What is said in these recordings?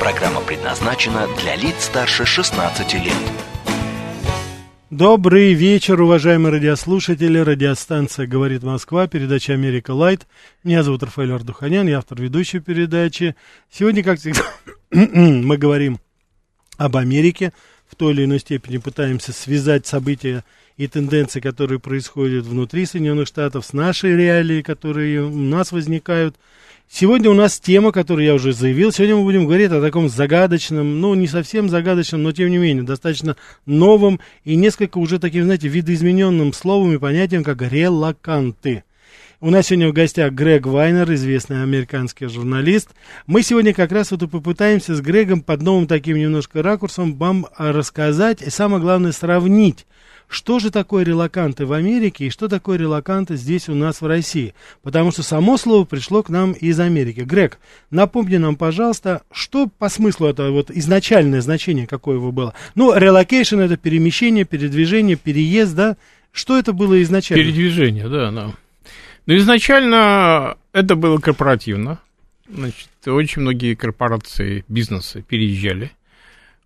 Программа предназначена для лиц старше 16 лет. Добрый вечер, уважаемые радиослушатели. Радиостанция «Говорит Москва», передача «Америка Лайт». Меня зовут Рафаэль Ардуханян, я автор ведущей передачи. Сегодня, как всегда, мы говорим об Америке. В той или иной степени пытаемся связать события и тенденции, которые происходят внутри Соединенных Штатов, с нашей реалией, которые у нас возникают – Сегодня у нас тема, которую я уже заявил. Сегодня мы будем говорить о таком загадочном, ну, не совсем загадочном, но тем не менее, достаточно новом и несколько уже таким, знаете, видоизмененным словом и понятием, как релаканты. У нас сегодня в гостях Грег Вайнер, известный американский журналист. Мы сегодня как раз вот и попытаемся с Грегом под новым таким немножко ракурсом вам рассказать и самое главное сравнить что же такое релаканты в Америке и что такое релаканты здесь у нас в России. Потому что само слово пришло к нам из Америки. Грег, напомни нам, пожалуйста, что по смыслу это вот изначальное значение, какое его было? Ну, relocation это перемещение, передвижение, переезд, да? Что это было изначально? Передвижение, да, да. Ну, изначально это было корпоративно. Значит, очень многие корпорации, бизнесы переезжали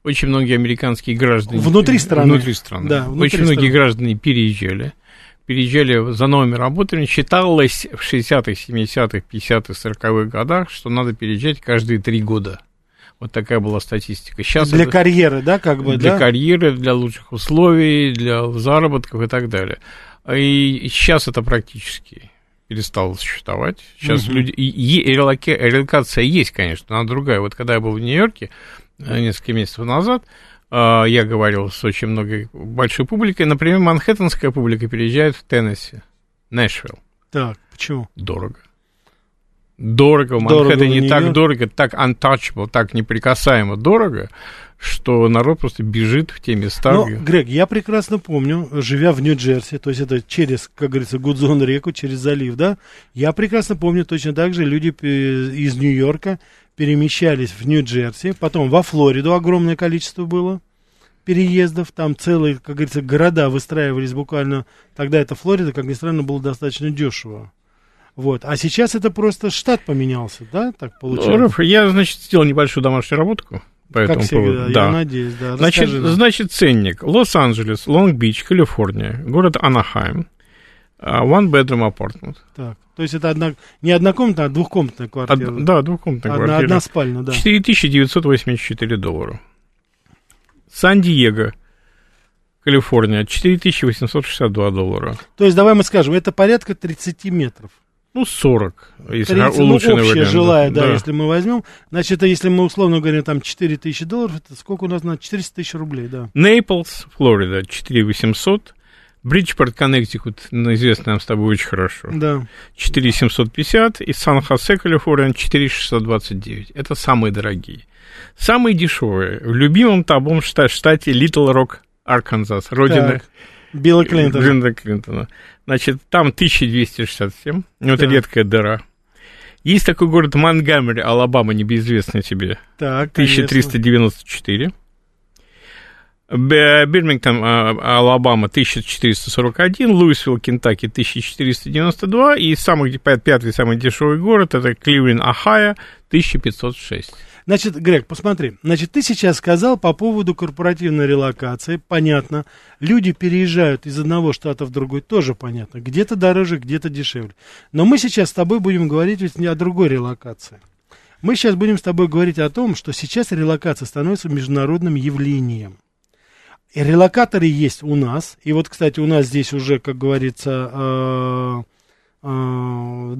очень многие американские граждане... Внутри страны. Внутри страны. Да, внутри очень страны. многие граждане переезжали. Переезжали за новыми работами. Считалось в 60-х, 70-х, 50-х, 40-х годах, что надо переезжать каждые три года. Вот такая была статистика. Сейчас для это, карьеры, да, как бы, Для да? карьеры, для лучших условий, для заработков и так далее. И сейчас это практически перестало существовать. Сейчас угу. люди... И, и релокация есть, конечно, она другая. Вот когда я был в Нью-Йорке, несколько месяцев назад, э, я говорил с очень много большой публикой. Например, манхэттенская публика переезжает в Теннесси, Нэшвилл. Так, почему? Дорого. Дорого, в Манхэттене не так дорого, так untouchable, так неприкасаемо дорого, что народ просто бежит в те места. Но, где... Грег, я прекрасно помню, живя в Нью-Джерси, то есть это через, как говорится, Гудзон реку, через залив, да, я прекрасно помню точно так же люди из Нью-Йорка перемещались в Нью-Джерси, потом во Флориду огромное количество было переездов, там целые, как говорится, города выстраивались буквально, тогда это Флорида, как ни странно, было достаточно дешево. Вот. А сейчас это просто штат поменялся, да, так получается? Ну, я, значит, сделал небольшую домашнюю работу по как этому всегда, поводу. Я да. надеюсь, да. Значит, значит, ценник. Лос-Анджелес, Лонг-Бич, Калифорния, город Анахайм, uh, one bedroom apartment. Так. То есть это одна, не однокомнатная, а двухкомнатная квартира. Од, да, двухкомнатная одна, квартира. Одна спальня, да. 4984 доллара. Сан-Диего, Калифорния, 4862 доллара. То есть, давай мы скажем, это порядка 30 метров. Ну, 40, если 30, улучшенный ну, общая вариант. жилая, да, да, если мы возьмем. Значит, если мы условно говорим, там 4 тысячи долларов, это сколько у нас на 400 тысяч рублей, да. Нейплс, Флорида, 4800. Бриджпорт, Коннектикут, ну, известный нам с тобой очень хорошо. Да. 4750 и Сан-Хосе, Калифорния, 4729. Это самые дорогие. Самые дешевые в любимом тобой штате Литл Рок, Арканзас, родина так. Билла Клинтона. Билла Клинтона. Значит, там 1267, ну, это редкая дыра. Есть такой город Монтгомери, Алабама, небезызвестный тебе. Так, 1394. Бирмингтон, а, Алабама, 1441, Луисвилл, Кентаки, 1492, и самый, пятый самый дешевый город, это Кливленд, Ohio, 1506. Значит, Грег, посмотри, значит, ты сейчас сказал по поводу корпоративной релокации, понятно, люди переезжают из одного штата в другой, тоже понятно, где-то дороже, где-то дешевле. Но мы сейчас с тобой будем говорить ведь не о другой релокации. Мы сейчас будем с тобой говорить о том, что сейчас релокация становится международным явлением. И релокаторы есть у нас. И вот, кстати, у нас здесь уже, как говорится, 2036 э, э,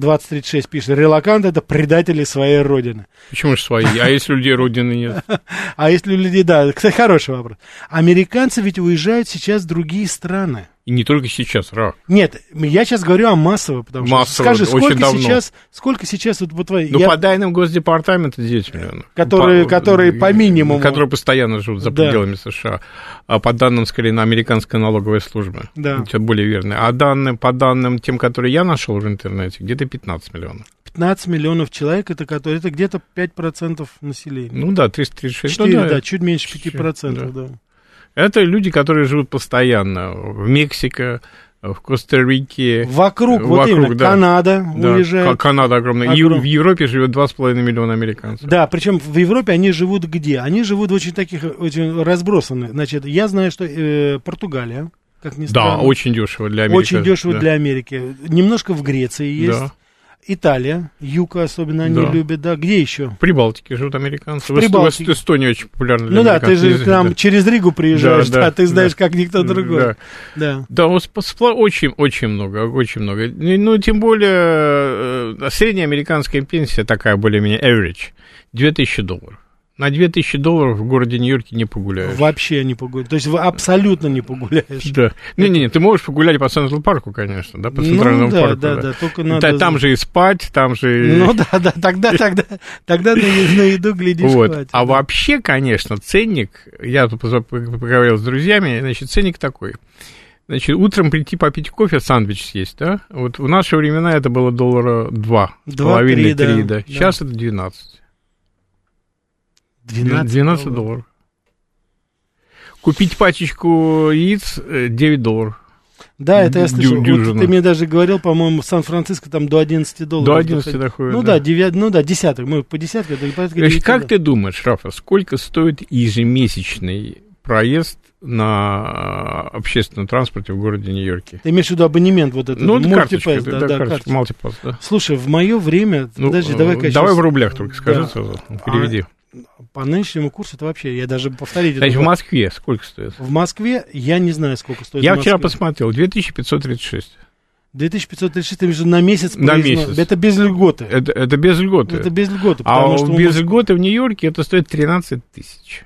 пишет, релаканты это предатели своей родины. Почему же свои? А если людей родины нет? А если у людей, да, кстати, хороший вопрос. Американцы ведь уезжают сейчас в другие страны. И не только сейчас, Раф. Нет, я сейчас говорю о массово, потому что Массово, скажи, сколько давно. сейчас, сколько сейчас вот по твоей, Ну, я- по данным Госдепартамента 9 миллионов. Которые- которые по минимуму. Которые постоянно живут за Да. пределами США. А по данным, скорее, на американской налоговой службе. Да. Это более верно. А данным, по данным тем, которые я нашел в интернете, где-то 15 миллионов. 15 миллионов человек, это, которые, это где-то 5% населения. Ну да, 336. Ну 4, да, да, чуть меньше 5%, да. Это люди, которые живут постоянно в Мексике, в Коста-Рике. Вокруг, вот Вокруг, именно, да. Да, Да, уезжает. Ка- Канада огромная. Огром- в Европе живет 2,5 миллиона американцев. Да, причем в Европе они живут где? Они живут в очень таких, очень разбросанных. Значит, я знаю, что э, Португалия, как ни Да, странно, очень дешево для Америки. очень дешево да. для Америки. Немножко в Греции есть. Да. Италия, юг особенно они Да. любят, да. Где еще? Прибалтике живут американцы. В Прибалтике. в Эстонии очень популярно для Ну да, ты же к нам через Ригу приезжаешь, Да, да, да, ты знаешь, да. как никто другой. Да. Да. Да, вот спа- спла- очень, очень много, очень много. Ну, Ну, тем более, э, средняя американская пенсия такая более-менее average, 2000 долларов. На 2000 долларов в городе Нью-Йорке не погуляешь. Вообще не погуляешь. То есть вы абсолютно не погуляешь. Да. Не-не-не, ты можешь погулять по Централ парку, конечно, да, по Ну Центральному да, парку. да, да, только Та- надо... Там же и спать, там же... и- Ну да, да, тогда, тогда, тогда на, на еду глядишь Вот. хватит. А да. вообще, конечно, ценник, я тут поговорил с друзьями, значит, ценник такой. Значит, утром прийти попить кофе, сандвич съесть, да? Вот в наши времена это было доллара два, с Два, половиной, три, три, да, да. да. Сейчас это 12. 12, 12 долларов. долларов. Купить пачечку яиц э, 9 долларов. Да, это я слышал. Вот дюжина. ты мне даже говорил, по-моему, в Сан-Франциско там до 11 долларов. До 11 доходит. доходит, Ну да. да, девят, ну да, десяток. Мы по десятке, это порядка Значит, 9 как ты думаешь, Рафа, сколько стоит ежемесячный проезд на а, общественном транспорте в городе Нью-Йорке? Ты имеешь в виду абонемент вот этот? Ну, это карточка, да, да, да, карточка, да. Слушай, в мое время, Ну, подожди, э, давай-ка я давай в рублях только скажи Да. сразу, переведи. По нынешнему курсу это вообще, я даже повторить. Значит, это- в Москве сколько стоит? в Москве я не знаю, сколько стоит. Я вчера посмотрел, 2536. 2536, ты имеешь в виду на месяц На проездной. месяц. Это без льготы. Это, это без льготы. Это без льготы, а что... без мы- льготы в Нью-Йорке это стоит 13 тысяч.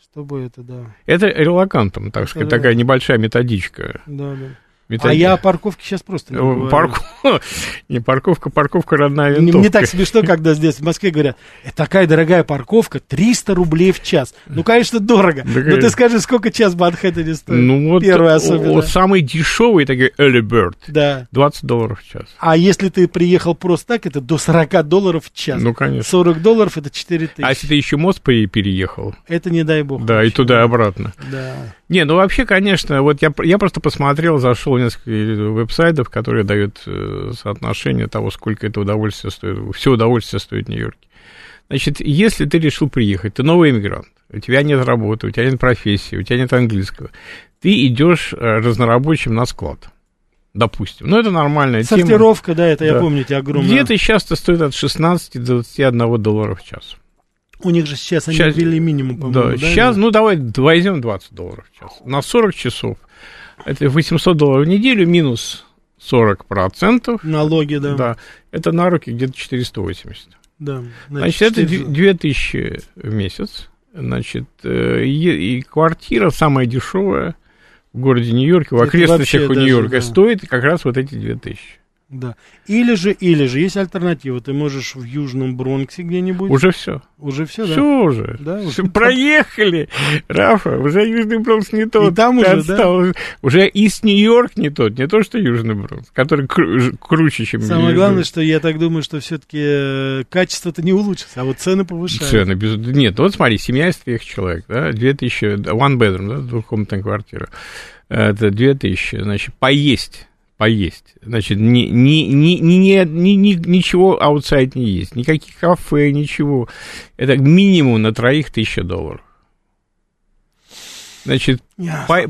Чтобы это, да. Это релакантом, так Это сказать, да. такая небольшая методичка. да, да. А Методи- я о парковке сейчас просто не говорю. Парку... Не парковка, парковка родная винтовка. мне так смешно, когда здесь в Москве говорят, «Э, такая дорогая парковка, 300 рублей в час. Ну, конечно, дорого. Да, Но ты конечно. скажи, сколько час в Манхэттене стоит? Ну вот, Первый особенно. вот самый дешевый, такой early bird, Да. 20 долларов в час. А если ты приехал просто так, это до 40 долларов в час. Ну, конечно. 40 долларов это 4 тысячи. А если ты еще мост пере- переехал, Это не дай бог. да, и вообще. и обратно. Да. Не, ну вообще, конечно, вот я, я просто посмотрел, зашел в несколько веб-сайтов, которые дают э, соотношение того, сколько это удовольствие стоит, все удовольствие стоит в Нью-Йорке. Значит, если ты решил приехать, ты новый иммигрант, у тебя нет работы, у тебя нет профессии, у тебя нет английского, ты идешь э, разнорабочим на склад, допустим. Ну, это нормальная тема. Сортировка, да, это я Да. помню, эти огромные. Где-то часто стоит от 16 до 21 доллара в час. У них же сейчас они Щас- ввели минимум, по-моему, Да, да? сейчас, ну давай возьмем 20 долларов в час. На 40 часов. Это 800 долларов в неделю минус 40 процентов. Налоги, да. Да. Это на руки где-то 480. да. Значит, это 400. 2000 в месяц. Значит, э, и, и квартира самая дешевая в городе Нью-Йорке, в Это окрестностях Нью-Йорка, да. стоит как раз вот эти 2000. Да. Или же, или же, есть альтернатива. Ты можешь в Южном Бронксе где-нибудь. Уже все. Уже все, да? Все уже. Да, уже. проехали. Рафа, уже Южный Бронкс не тот. И там уже, да? отстал. Уже Ист Нью-Йорк не тот, не то, что Южный Бронкс, который кру- круче, чем Самое Южный главное, что я так думаю, что все-таки качество-то не улучшится, а вот цены повышаются. Цены, без... Нет, вот смотри, семья из трех человек, да, 2000, да, one bedroom, да, двухкомнатная квартира, это 2000, значит, поесть, поесть, значит, ни, ни, ни, ни, ни, ни- ни- ничего аутсайд не есть, никаких кафе, ничего, это минимум на троих 1000 долларов. Значит, по,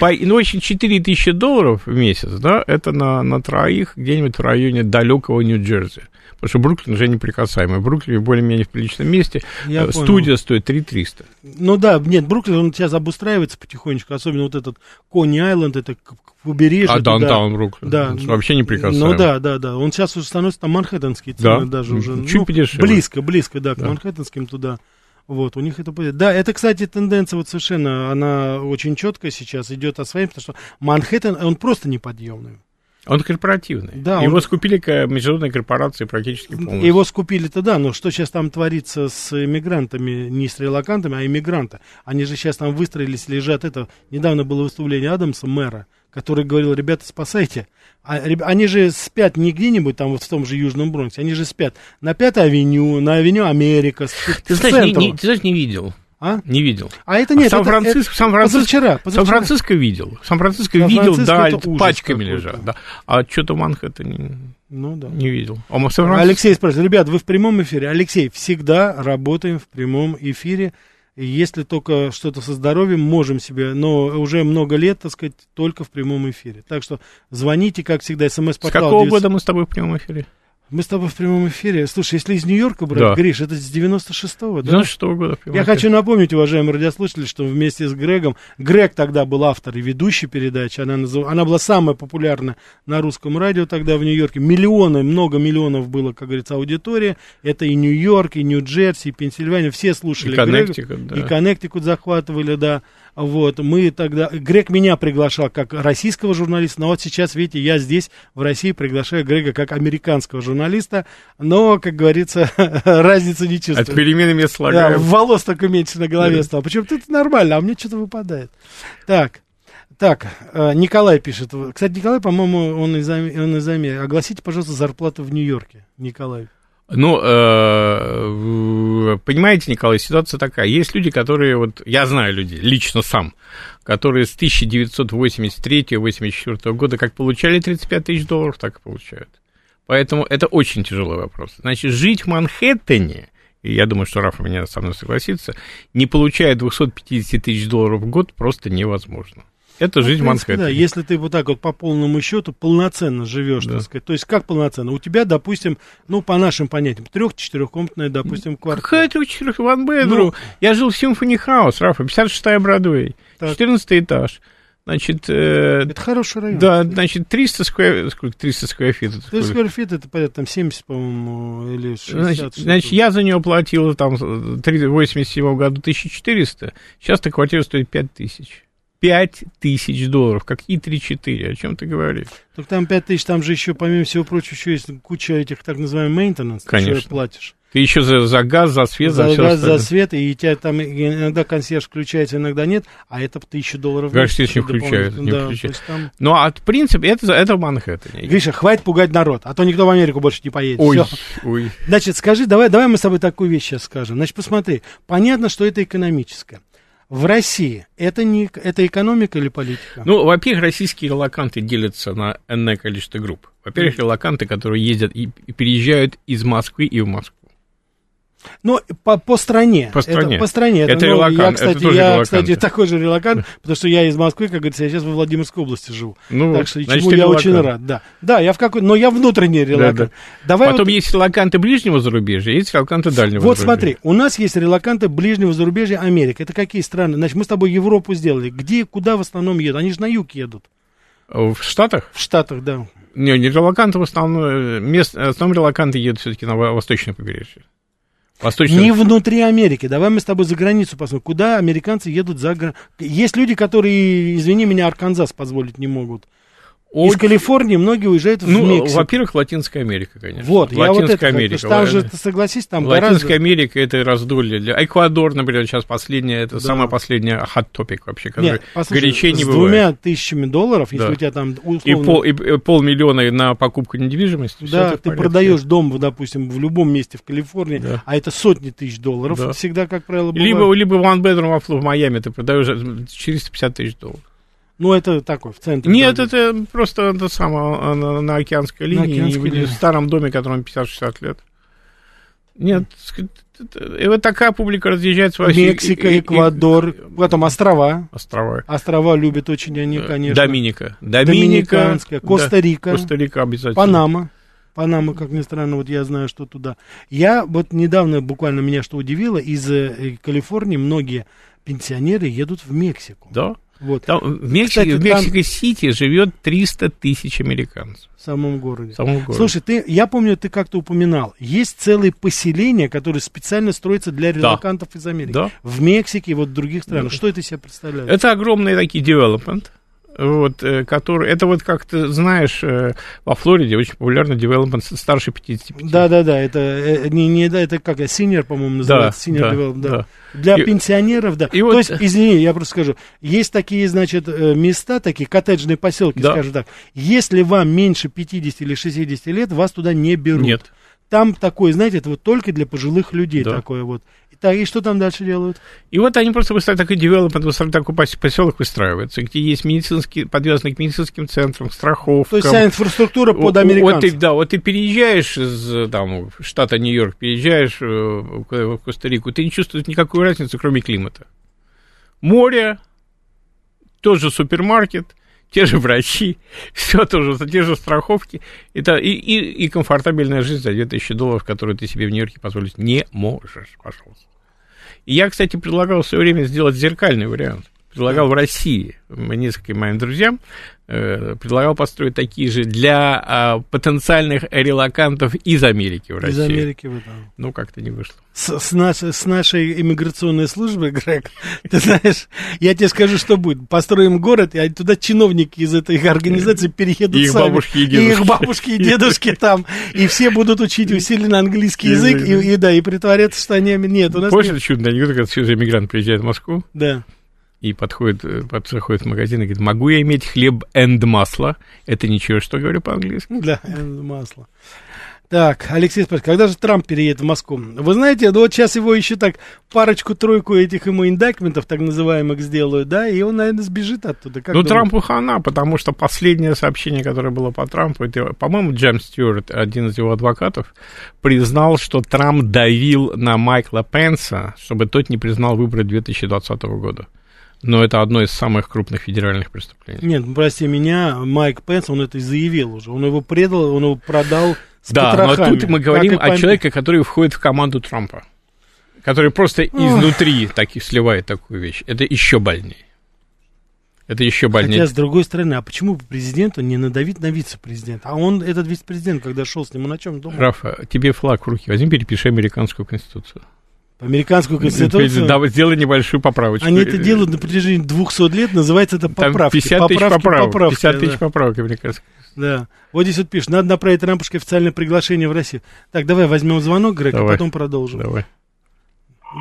по, ну, в общем, 4 тысячи долларов в месяц, да, это на, на троих где-нибудь в районе далекого Нью-Джерси. Потому что Бруклин уже неприкасаемый. Бруклин более-менее в приличном месте. Я Э, понял. Студия стоит 3 300. Ну да, нет, Бруклин, он сейчас обустраивается потихонечку, особенно вот этот Кони-Айленд, это побережью. А даунтаун Бруклин Да. вообще неприкасаемый. Ну да, да, да. Он сейчас уже становится там манхэттенские цены Да. даже уже. Чуть ну, подешевле. Близко, близко, да, к Да. манхэттенским туда. Вот, у них это будет. Да, это, кстати, тенденция вот совершенно, она очень четкая сейчас идет освоение, потому что Манхэттен, он просто неподъемный. Он корпоративный. Да, Его он- скупили ка- международные корпорации практически полностью. Его скупили-то, да, но что сейчас там творится с иммигрантами, не с релакантами, а иммигранты? Они же сейчас там выстроились, лежат. Это недавно было выступление Адамса, мэра, который говорил, ребята, спасайте. А, реб- они же спят не где-нибудь там вот в том же Южном Бронксе, они же спят на Пятой авеню, на авеню Америка, с, Ты знаешь, не, не- ты знаешь, не видел. А? Не видел. А это нет, А Сан-Франциско, это Сан-Франциско, позавчера, позавчера. Сан-Франциско видел. Сан-Франциско видел, Сан-Франциско да, пачками лежат. Да. А что-то в Манхэттене Ну да. не видел. А Алексей спрашивает, ребят, вы в прямом эфире? Алексей, всегда работаем в прямом эфире. Если только что-то со здоровьем, можем себе, но уже много лет, так сказать, только в прямом эфире. Так что звоните, как всегда, С смс-портал. какого 900. года мы с тобой в прямом эфире? Мы с тобой в прямом эфире. Слушай, если из Нью-Йорка брать, Да. Гриш, это с 96-го, да? 96 года Я эфире. хочу напомнить, уважаемые радиослушатели, что вместе с Грегом, Грег тогда был автор и ведущий передачи, она, назыв- она была самая популярная на русском радио тогда в Нью-Йорке. Миллионы, много миллионов было, как говорится, аудитория. Это и Нью-Йорк, и Нью-Джерси, и Пенсильвания, все слушали И Грега. Коннектикут, да. И Коннектикут захватывали, да. Вот, мы тогда... Грег меня приглашал как российского журналиста, но вот сейчас, видите, я здесь, в России, приглашаю Грега как американского журналиста, но, как говорится, разницы не чувствую. От перемены мест Да, слагаем. волос только меньше на голове Да. стало. Почему-то это нормально, а мне что-то выпадает. Так, так, э, Николай пишет. Кстати, Николай, по-моему, он из, он из Америки. Огласите, пожалуйста, зарплату в Нью-Йорке. Николай. Ну, э, понимаете, Николай, ситуация такая. Есть люди, которые, вот я знаю людей, лично сам, которые с 1983-84 года как получали 35 тысяч долларов, так и получают. Поэтому это очень тяжелый вопрос. Значит, жить в Манхэттене, и я думаю, что Рафа меня со мной согласится, не получая 250 тысяч долларов в год, просто невозможно. Это Ну, жизнь в принципе, да, если ты вот так вот по полному счету полноценно живешь, Да. так сказать. То есть как полноценно? У тебя, допустим, ну, по нашим понятиям, трех-четырехкомнатная, допустим, квартира. Какая ты учитель Ван Бедру? Ну. Я жил в Симфони Хаус, Рафа, 56-я Бродвей, Так. 14 этаж. Значит, э, Это хороший район. да, значит, 300 сквер... Сколько 300 сквер фит? это То есть сколько? сквер фит это порядка там 70, по-моему, или 60. Значит, значит, я за нее платил там в 87 году 1400, сейчас-то квартира стоит 5000. 5 тысяч долларов, какие 3-4, о чем ты говоришь? Так там 5 тысяч, там же еще, помимо всего прочего, еще есть куча этих так называемых Конечно. что платишь. Ты еще за, за газ, за свет, за, за все газ, за свет, и тебя там иногда консьерж включается, иногда нет, а это тысячу долларов. месяц не дополнительно. не да, есть там- Ну, а в принципе, это, это в Манхэттене. Гриша, хватит пугать народ, а то никто в Америку больше не поедет. Ой, ой. Значит, скажи, давай, давай мы с тобой такую вещь сейчас скажем. Значит, посмотри, понятно, что это экономическое. В России это не это экономика или политика? Ну, во-первых, российские релаканты делятся на энное количество групп. Во-первых, релаканты, которые ездят и и переезжают из Москвы и в Москву. Ну, по, по стране. По стране. Это, по стране. Это ну, релакант, Я, это кстати, тоже я, кстати, такой же релакант, потому что я из Москвы, как говорится, я сейчас во Владимирской области живу. Ну, так что значит, чему я релакант. очень рад. Да, да я в какой но я внутренний релакант. да. Давай Потом вот, есть релаканты ближнего зарубежья, есть релаканты дальнего вот зарубежья. смотри, у нас есть релаканты ближнего зарубежья Америка. Это какие страны? Значит, мы с тобой Европу сделали. Где, куда в основном едут? Они же на юг едут. В Штатах? В Штатах, да. Не, не релаканты в основном, э, мест, в основном релаканты едут все-таки на во- восточное побережье. Восточное... Не внутри Америки. Давай мы с тобой за границу посмотрим. Куда американцы едут за границу? Есть люди, которые, извини меня, Арканзас позволить не могут. Из Очень- Калифорнии многие уезжают в Ну, Мексику. во-первых, Латинская Америка, конечно. Вот, я вот Латинская это, Америка. потому там же, ты согласись, там Латинская гораздо... Америка это раздолье для Эквадор, например, сейчас последняя, это Да. самая последняя hot topic вообще, который Нет, послушай, горячей не с бывает. двумя тысячами долларов, если Да. у тебя там условно... И, пол, и, и полмиллиона на покупку недвижимости. да, ты порядке. продаешь дом, допустим, в любом месте в Калифорнии, Да. а это сотни тысяч долларов, Да. всегда, как правило, бывает. Либо, либо one bedroom в, в Майами ты продаешь за 450 тысяч долларов. Ну, это такой, в центре. Нет, да, это просто это самое, на, на океанской На линии, океанской в- линии. в старом доме, которому 50-60 лет. Нет, и вот такая публика разъезжается во Мексика, и- и- и- Эквадор, потом острова. острова. Острова любят очень они, конечно. Доминика. Доминика. Доминиканская, да, Коста-Рика. Коста-Рика обязательно. Панама. Панама, как ни странно, вот я знаю, что туда. Я вот недавно, буквально меня что удивило, из э, Калифорнии многие пенсионеры едут в Мексику. Да. Вот. Там, в Мексике, Кстати, в Мексико-Сити живет 300 тысяч американцев. В самом городе. В самом городе. Слушай, ты, я помню, ты как-то упоминал, есть целые поселения, которые специально строятся для релакантов да. из Америки. Да. В Мексике и вот в других странах. Да. Что это из себя представляет? Это огромные такие development вот, э, который, это вот как ты знаешь, э, во Флориде очень популярный девелопмент старше 55. Да-да-да, это э, не, не да, это как senior, по-моему, называется, да, senior да, development, да. да. Для и, пенсионеров, да. И То вот... есть, извини, я просто скажу, есть такие, значит, места, такие коттеджные поселки, да. скажем так. Если вам меньше 50 или 60 лет, вас туда не берут. Нет. Там такой, знаете, это вот только для пожилых людей да. такое вот. Так, и что там дальше делают? И вот они просто выстраивают такой девелопмент, выстраивают такой поселок выстраивается, где есть медицинские, подвязанные к медицинским центрам, страховкам. То есть вся инфраструктура под американцев. Вот ты, да, вот ты переезжаешь из там, штата Нью-Йорк, переезжаешь э, в Коста-Рику, ты не чувствуешь никакой разницы, кроме климата. Море, тот же супермаркет – те же врачи, все тоже, те же страховки, это и, и, и комфортабельная жизнь за 2000 долларов, которую ты себе в Нью-Йорке позволить не можешь, пожалуйста. И я, кстати, предлагал в свое время сделать зеркальный вариант. Предлагал в России нескольким моим друзьям Э, предлагал построить такие же для а, потенциальных релакантов из Америки в Россию. Из Америки, да. Ну, как-то не вышло. С, с, наш, с нашей иммиграционной службой, Грег, ты знаешь, я тебе скажу, что будет. Построим город, и туда чиновники из этой организации переедут и их сами. бабушки и дедушки. И их бабушки и дедушки там. И все будут учить усиленно английский язык, и, и да, и притворяться, что они... Нет, у нас Помнишь, это чудный анекдот, когда свежий иммигрант приезжает в Москву? Да и подходит, э, подходит в магазин и говорит, могу я иметь хлеб and масло? Это ничего, что говорю по-английски? Да, and масло. Так, Алексей спрашивает, когда же Трамп переедет в Москву? Вы знаете, ну вот сейчас его еще так парочку-тройку этих ему индакментов, так называемых, сделают, да, и он, наверное, сбежит оттуда. Как ну, думаете? Трампу хана, потому что последнее сообщение, которое было по Трампу, это, по-моему, Джеймс Стюарт, один из его адвокатов, признал, что Трамп давил на Майкла Пенса, чтобы тот не признал выборы 2020 года. Но это одно из самых крупных федеральных преступлений. Нет, прости меня, Майк Пенс, он это заявил уже. Он его предал, он его продал с Да, потрохами, но тут мы говорим о человеке, который входит в команду Трампа. Который просто изнутри таки сливает такую вещь. Это еще больнее. Это еще больнее. Хотя, с другой стороны, а почему президенту не надавить на вице-президента? А он, этот вице-президент, когда шел с ним, он о чем думал? Рафа, тебе флаг в руки возьми, перепиши американскую конституцию. Американскую конституцию. Да, сделай небольшую поправочку. Они это делают на протяжении 200 лет, называется это поправки. 50 тысяч поправок, поправки, 50 тысяч да. поправок американских. Да. Вот здесь вот пишет, надо направить Трампушке официальное приглашение в Россию. Так, давай возьмем звонок, Грег, а давай. а потом продолжим. Давай.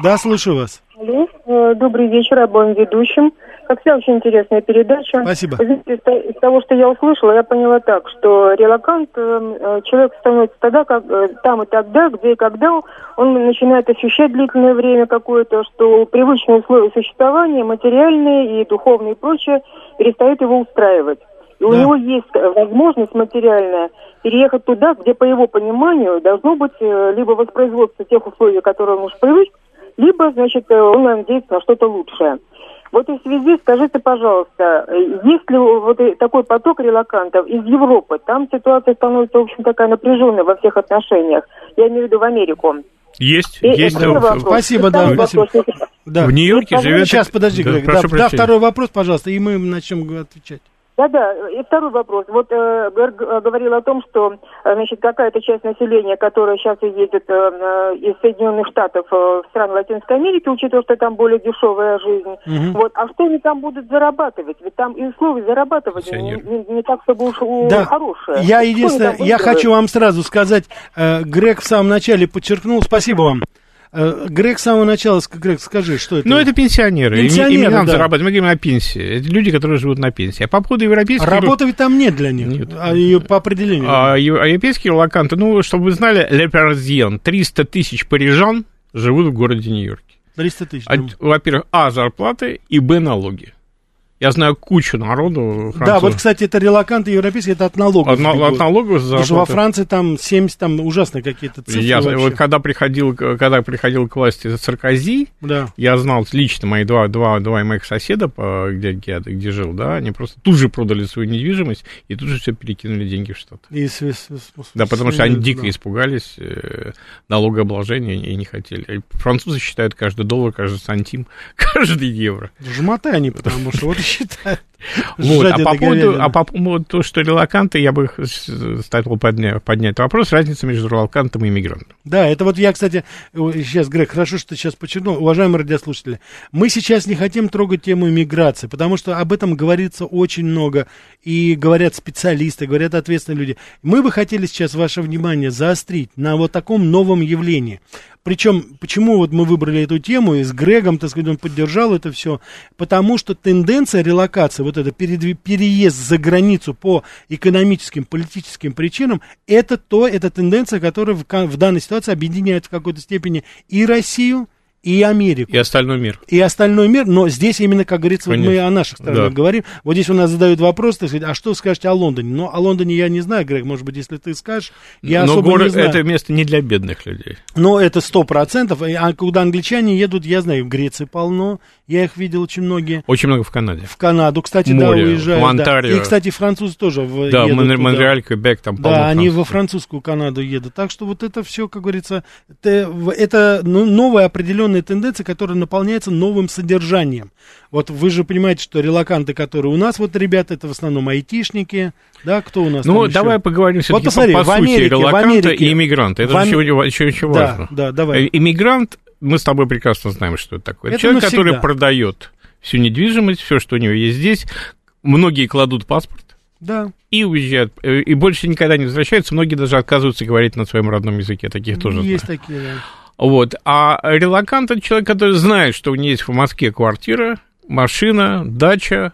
Да, слушаю вас. Алло, э, добрый вечер обоим ведущим. Как всегда, очень интересная передача. Спасибо. Из, того, что я услышала, я поняла так, что релакант, э, э, человек становится тогда, как, там и тогда, где и когда он начинает ощущать длительное время какое-то, что привычные условия существования, материальные и духовные и прочее, перестают его устраивать. И да. у него есть возможность материальная переехать туда, где, по его пониманию, должно быть либо воспроизводство тех условий, которые он уж привык, либо, значит, э, он надеется на что-то лучшее. В этой связи скажите, пожалуйста, есть ли вот такой поток релакантов из Европы? Там ситуация становится, в общем, такая напряженная во всех отношениях. Я имею в виду в Америку. Есть, и есть. Вопрос. Спасибо, да, спасибо. да. В Нью-Йорке живет... Сейчас, подожди, да, Грег, да, да, второй вопрос, пожалуйста, и мы начнем отвечать. Да-да, и второй вопрос. Вот э, говорил о том, что э, значит, какая-то часть населения, которая сейчас едет э, э, из Соединенных Штатов э, в страны Латинской Америки, учитывая, что там более дешевая жизнь, угу. вот, а что они там будут зарабатывать? Ведь там и условия зарабатывать не, не, не так, чтобы уж да. хорошие. Я единственное, я хочу вам сразу сказать, э, Грег в самом начале подчеркнул, спасибо вам. Э, Грег с самого начала, Грег, скажи, что это? Ну, это пенсионеры. Пенсионеры, Иммигранты да. зарабатывать. Мы говорим о пенсии. Это люди, которые живут на пенсии. А по поводу европейских... Работы ведь там нет для них. Нет. А ее по определению. А, а европейские локанты, ну, чтобы вы знали, Ле 300 тысяч парижан живут в городе Нью-Йорке. 300 тысяч. А, во-первых, а, зарплаты, и, б, налоги. Я знаю кучу народу. Французов. Да, вот, кстати, это релаканты европейские, это от налогов. От, от налогов Потому что во Франции там 70, там ужасные какие-то цифры я, Вот когда приходил, когда приходил к власти Саркози, да. я знал лично мои два, два, два моих соседа, по, где, где, где жил, да, они просто тут же продали свою недвижимость и тут же все перекинули деньги в штат. И с, с, с, да, потому что они дико да. испугались э, налогообложения и не хотели. Французы считают каждый доллар, каждый сантим, каждый евро. Жмоты они, потому что вот считают. Вот, а по поводу, а по поводу того, что релаканты, я бы стал поднять, поднять вопрос, разница между релакантом и иммигрантом. Да, это вот я, кстати, сейчас, Грег, хорошо, что ты сейчас подчеркнул. Уважаемые радиослушатели, мы сейчас не хотим трогать тему иммиграции, потому что об этом говорится очень много, и говорят специалисты, говорят ответственные люди. Мы бы хотели сейчас ваше внимание заострить на вот таком новом явлении. Причем, почему вот мы выбрали эту тему, и с Грегом, так сказать, он поддержал это все, потому что тенденция релокации, вот это переезд за границу по экономическим, политическим причинам, это то, это тенденция, которая в, в данной ситуации объединяет в какой-то степени и Россию, и Америку И остальной мир. и остальной мир, но здесь именно, как говорится, вот мы Конечно. о наших странах Да. говорим. Вот здесь у нас задают вопрос, так сказать, а что скажете о Лондоне? Ну, о Лондоне я не знаю, Грег, может быть, если ты скажешь, я Но особо город, не знаю. это место не для бедных людей. Но это сто процентов. А куда англичане едут, я знаю, в Греции полно, я их видел очень многие. Очень много в Канаде. В Канаду, кстати, Море, да, уезжают. в да. Онтарио. И, кстати, французы тоже в, Да, едут Мон-. Монреаль, Квебек, там полно Да, они во французскую Канаду едут. Так что вот это все, как говорится, это, это ну, новая определенная тенденция, которая наполняется новым содержанием. Вот вы же понимаете, что релаканты, которые у нас, вот ребята, это в основном айтишники, да, кто у нас Ну, там еще? давай поговорим все-таки посмотри, по, по сути Америке, в релаканта Америке- и иммигранта. Это в же Ам- еще, еще, еще Да, важно. да, давай. Э, Иммигрант, мы с тобой прекрасно знаем, что это такое. Это Человек, навсегда. который продает всю недвижимость, все, что у него есть здесь. Многие кладут паспорт Да. и уезжают, э, и больше никогда не возвращаются. Многие даже отказываются говорить на своем родном языке. Таких тоже Есть знаю. такие, да. Вот. А релакант это человек, который знает, что у него есть в Москве квартира, машина, дача,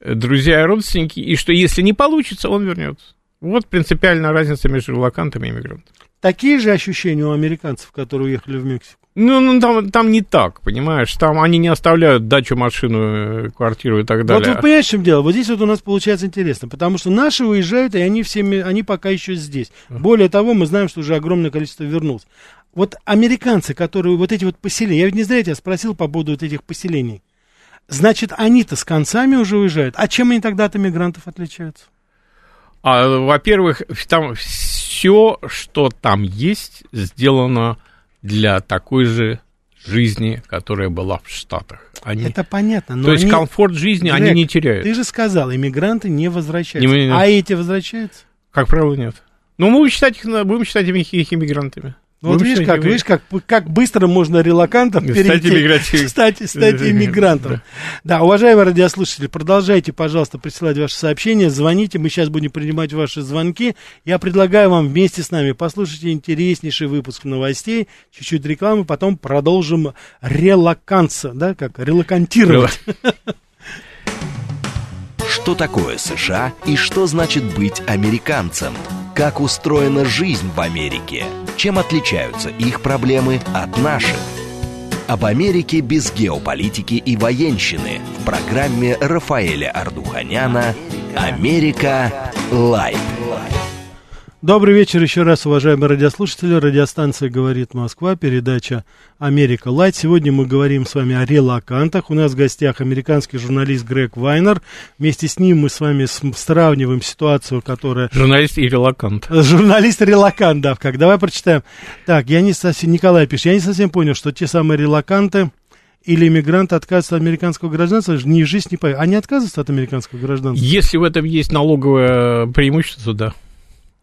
э, друзья и родственники, и что если не получится, он вернется. Вот принципиальная разница между релакантом и иммигрантом. Такие же ощущения у американцев, которые уехали в Мексику. Ну, ну там, там не так, понимаешь? Там они не оставляют дачу, машину, э, квартиру и так Вот далее. вы понимаете, в чем дело? Вот здесь вот у нас получается интересно, потому что наши уезжают, и они всеми, они пока еще здесь. Более того, мы знаем, что уже огромное количество вернулось. Вот американцы, которые вот эти вот поселения, я ведь не зря тебя спросил по поводу вот этих поселений. Значит, они-то с концами уже уезжают. А чем они тогда от иммигрантов отличаются? А, во-первых, там все, что там есть, сделано для такой же жизни, которая была в Штатах. Они... Это понятно, но То есть они- комфорт жизни Грег, они не теряют. Ты же сказал, иммигранты не возвращаются. Не- не- А эти возвращаются? Как правило, нет. Ну, мы будем считать их, будем считать их, их иммигрантами. Ну, вот видишь, как, видишь, как, как быстро можно релакантом Стать перейти, иммигрантом. стать, стать иммигрантом. Да, уважаемые радиослушатели, продолжайте, пожалуйста, присылать ваши сообщения, звоните, мы сейчас будем принимать ваши звонки. Я предлагаю вам вместе с нами послушать интереснейший выпуск новостей, чуть-чуть рекламы, потом продолжим релаканца, да, как релакантировать. Что такое США и что значит быть американцем? Как устроена жизнь в Америке? Чем отличаются их проблемы от наших? Об Америке без геополитики и военщины в программе Рафаэля Ардуханяна «Америка. Light». Добрый вечер еще раз, уважаемые радиослушатели. Радиостанция «Говорит Москва», передача «Америка Light». Сегодня мы говорим с вами о релокантах. У нас в гостях американский журналист Грег Вайнер. Вместе с ним мы с вами сравниваем ситуацию, которая... Журналист и релокант. Журналист релокант, да, как. Давай прочитаем. Так, я не совсем... Николай пишет. Я не совсем понял, что те самые релаканты или иммигранты отказываются от американского гражданства, ни жизнь не поверю. Они отказываются от американского гражданства? Если в этом есть налоговое преимущество, да.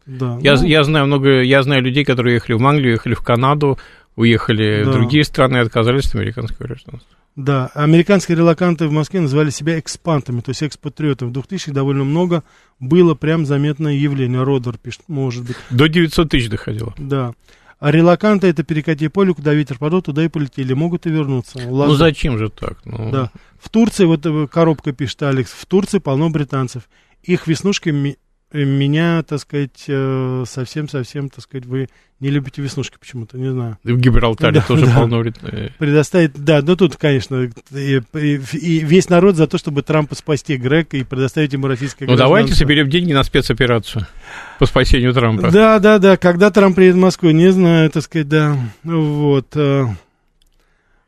Да. Я, Ну, я знаю много, я знаю людей, которые ехали в Англию, ехали в Канаду, уехали Да. в другие страны и отказались от американского гражданства. Да, американские релаканты в Москве называли себя экспантами, то есть экспатриотами. В 2000-х довольно много было прям заметное явление. Родер пишет, может быть, До 900 тысяч доходило. да. А релаканты это перекати поле, куда ветер подул, туда и полетели, могут и вернуться. Ну Лазу. зачем же так? Ну, Да. В Турции, вот э, коробка пишет Алекс, в Турции полно британцев. Их веснушки меня, так сказать, э, совсем-совсем, так сказать, вы не любите веснушки почему-то, не знаю. И в Гибралтаре Да, тоже да. полно э, предоставить, да, ну тут, конечно, и, и- весь народ за то, чтобы Трампа спасти Грег и предоставить ему российское Ну давайте соберем деньги на спецоперацию по спасению Трампа. Да, да, да, когда Трамп приедет в Москву, не знаю, так сказать, да, вот. э,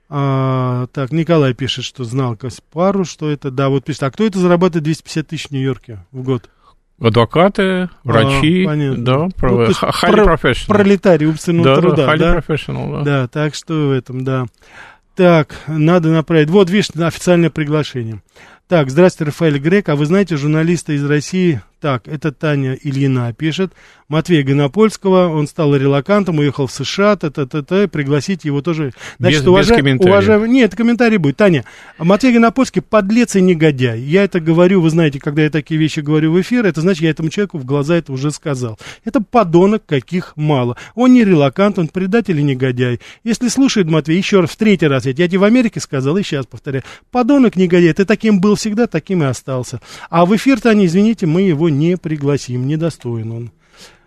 а, так, Николай пишет, что знал Каспару, что это, да, вот пишет, а кто это зарабатывает 250 тысяч в Нью-Йорке в год? Адвокаты, врачи, А, понятно. да, Ну, про, ха- highly про- professional. Пролетарий умственного да, труда, да, highly да? professional, да. Да, так что в этом, да. Так, надо направить. Вот, видишь, официальное приглашение. Так, здравствуйте, Рафаэль Грек. А вы знаете журналиста из России? Так, это Таня Ильина пишет. Матвей Гонопольского, он стал релакантом, уехал в США, т -т -т -т, пригласить его тоже. Значит, без, уважа... без комментариев. Уважаемый... Нет, комментарий будет. Таня, Матвей Гонопольский подлец и негодяй. Я это говорю, вы знаете, когда я такие вещи говорю в эфир, это значит, я этому человеку в глаза это уже сказал. Это подонок, каких мало. Он не релакант, он предатель и негодяй. Если слушает Матвей, еще раз, в третий раз, я тебе в Америке сказал, и сейчас повторяю. Подонок, негодяй, ты таким был всегда, таким и остался. А в эфир, Таня, извините, мы его не пригласим, недостоин он.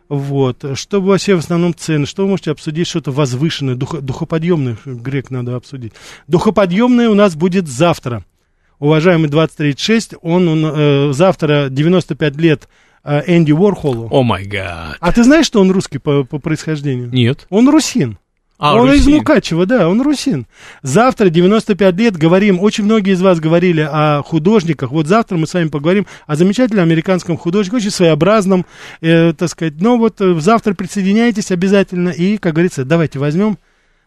Вот. Что вообще в основном цены? Что вы можете обсудить? Что-то возвышенное, дух, духоподъемное, грек надо обсудить. Духоподъемное у нас будет завтра. Уважаемый 2036, он, он э, завтра 95 лет э, Энди Уорхолу. О май гад. А ты знаешь, что он русский по, по происхождению? Нет. Он русин. А, он русин. из Мукачева, да, он русин. Завтра, 95 лет, говорим, очень многие из вас говорили о художниках. Вот завтра мы с вами поговорим о замечательном американском художнике, очень своеобразном, э, так сказать. Но вот э, завтра присоединяйтесь обязательно и, как говорится, давайте возьмем.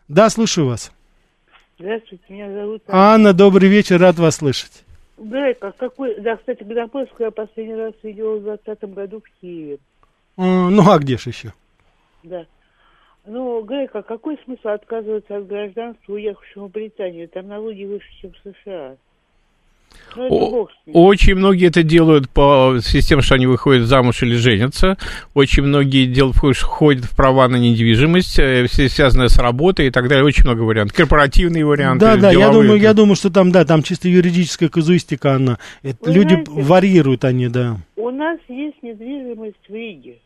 Да, слушаю вас. Здравствуйте, меня зовут Анна. Анна, добрый вечер, рад вас слышать. Грек, а какой... Да, кстати, Гонопольскую я последний раз видела в 2020 году в Киеве. Ну, а где же еще? Да. Ну, Грек, а какой смысл отказываться от гражданства уехавшему в Британию? Там налоги выше, чем в США. Ну, очень многие это делают по системе, что они выходят замуж или женятся. Очень многие делают, входят в права на недвижимость, э, все связанное с работой и так далее. Очень много вариантов. Корпоративные варианты. Да, да, я думаю, я думаю, что там, да, там чисто юридическая казуистика, она. Это люди знаете, варьируют они, да. У нас есть недвижимость в Риге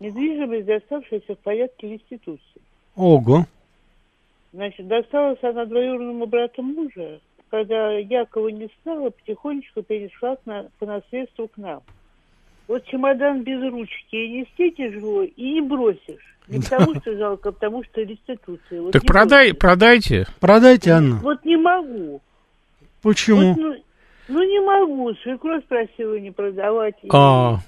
недвижимость, доставшаяся в порядке реституции. Ого. Значит, досталась она двоюродному брату мужа, когда Якова не стало, потихонечку перешла на, по наследству к нам. Вот чемодан без ручки и нести тяжело, и не бросишь. Не потому что жалко, а потому что реституция. Вот так продай, бросишь. продайте. Продайте, Анна. Вот не могу. Почему? Вот, ну, ну, не могу. Свекровь просила не продавать. А,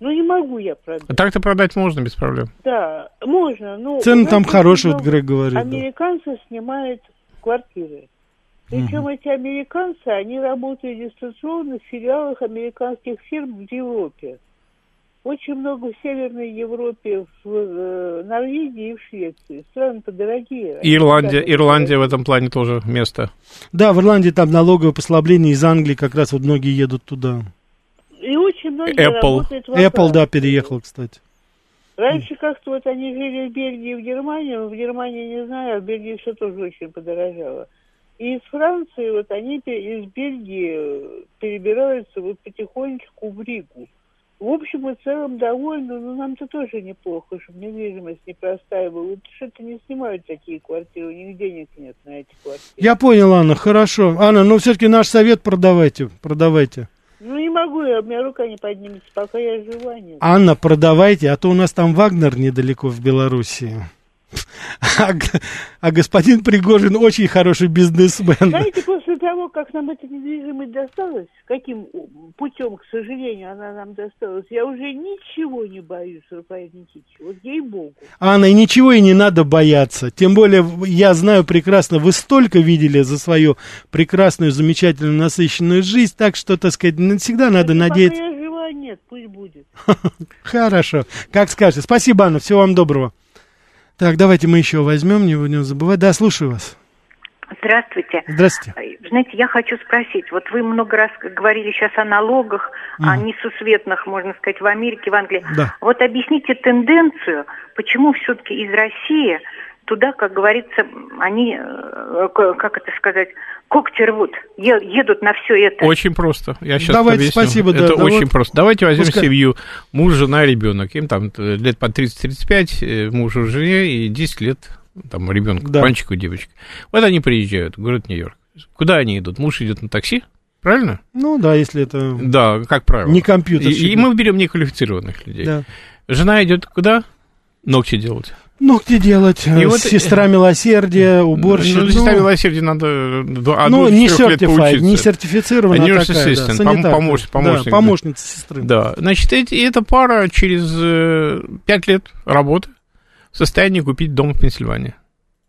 ну, не могу я продать. А так-то продать можно без проблем. Да, можно. Но Цены там хорошие, вот Грег говорит. Американцы да. снимают квартиры. Причем угу. эти американцы, они работают дистанционно в филиалах американских фирм в Европе. Очень много в Северной Европе, в э, Норвегии и в Швеции. Страны-то дорогие. Ирландия, Ирландия в этом плане тоже место. Да, в Ирландии там налоговое послабление из Англии, как раз вот многие едут туда. И очень многие Apple. работают в Apple, да, переехал, кстати. Раньше как-то вот они жили в Бельгии, в Германии, в Германии не знаю, а в Бельгии все тоже очень подорожало. И из Франции вот они из Бельгии перебираются вот потихонечку в Ригу. В общем и целом довольны, но нам-то тоже неплохо, чтобы недвижимость не простаивала. Вот что-то не снимают такие квартиры, у них денег нет на эти квартиры. Я понял, Анна, хорошо. Анна, но все-таки наш совет продавайте, продавайте. Могу у меня рука не поднимется, пока я жива. Нет. Анна, продавайте, а то у нас там Вагнер недалеко в Белоруссии. А, а господин Пригожин очень хороший бизнесмен. Знаете, после того, как нам эта недвижимость досталась, каким путем, к сожалению, она нам досталась, я уже ничего не боюсь, Рафаэль Никитич. Вот ей-богу. Анна, и ничего и не надо бояться. Тем более, я знаю прекрасно, вы столько видели за свою прекрасную, замечательную, насыщенную жизнь, так что, так сказать, всегда надо надеяться. Пока я жива, нет, пусть будет. Хорошо. Как скажете. Спасибо, Анна. Всего вам доброго. Так, давайте мы еще возьмем, не будем забывать. Да, слушаю вас. Здравствуйте. Здравствуйте. Знаете, я хочу спросить, вот вы много раз говорили сейчас о налогах, mm. о несусветных, можно сказать, в Америке, в Англии. Да. Вот объясните тенденцию, почему все-таки из России туда, как говорится, они, э, как это сказать, когти рвут, едут на все это. Очень просто. Я сейчас Давайте, объясню. спасибо. Это да, очень вот. просто. Давайте возьмем Пускай. семью, муж, жена, ребенок. Им там лет по 30-35, э, мужу, жене и 10 лет там ребенку, да. мальчику, девочке. Вот они приезжают в город Нью-Йорк. Куда они идут? Муж идет на такси, правильно? Ну да, если это... Да, как правило. Не компьютер. И, и мы берем неквалифицированных людей. Да. Жена идет куда? Ногти делать. Ногти делать, и вот, сестра милосердия, уборщик. Ну, сестра ну, милосердия надо до, ну, не certified, не сертифицирована, а такая, да, санитарка. Помощ, помощник, да, помощница сестры. Да, значит, эти, эта пара через э, 5 лет работы в состоянии купить дом в Пенсильвании.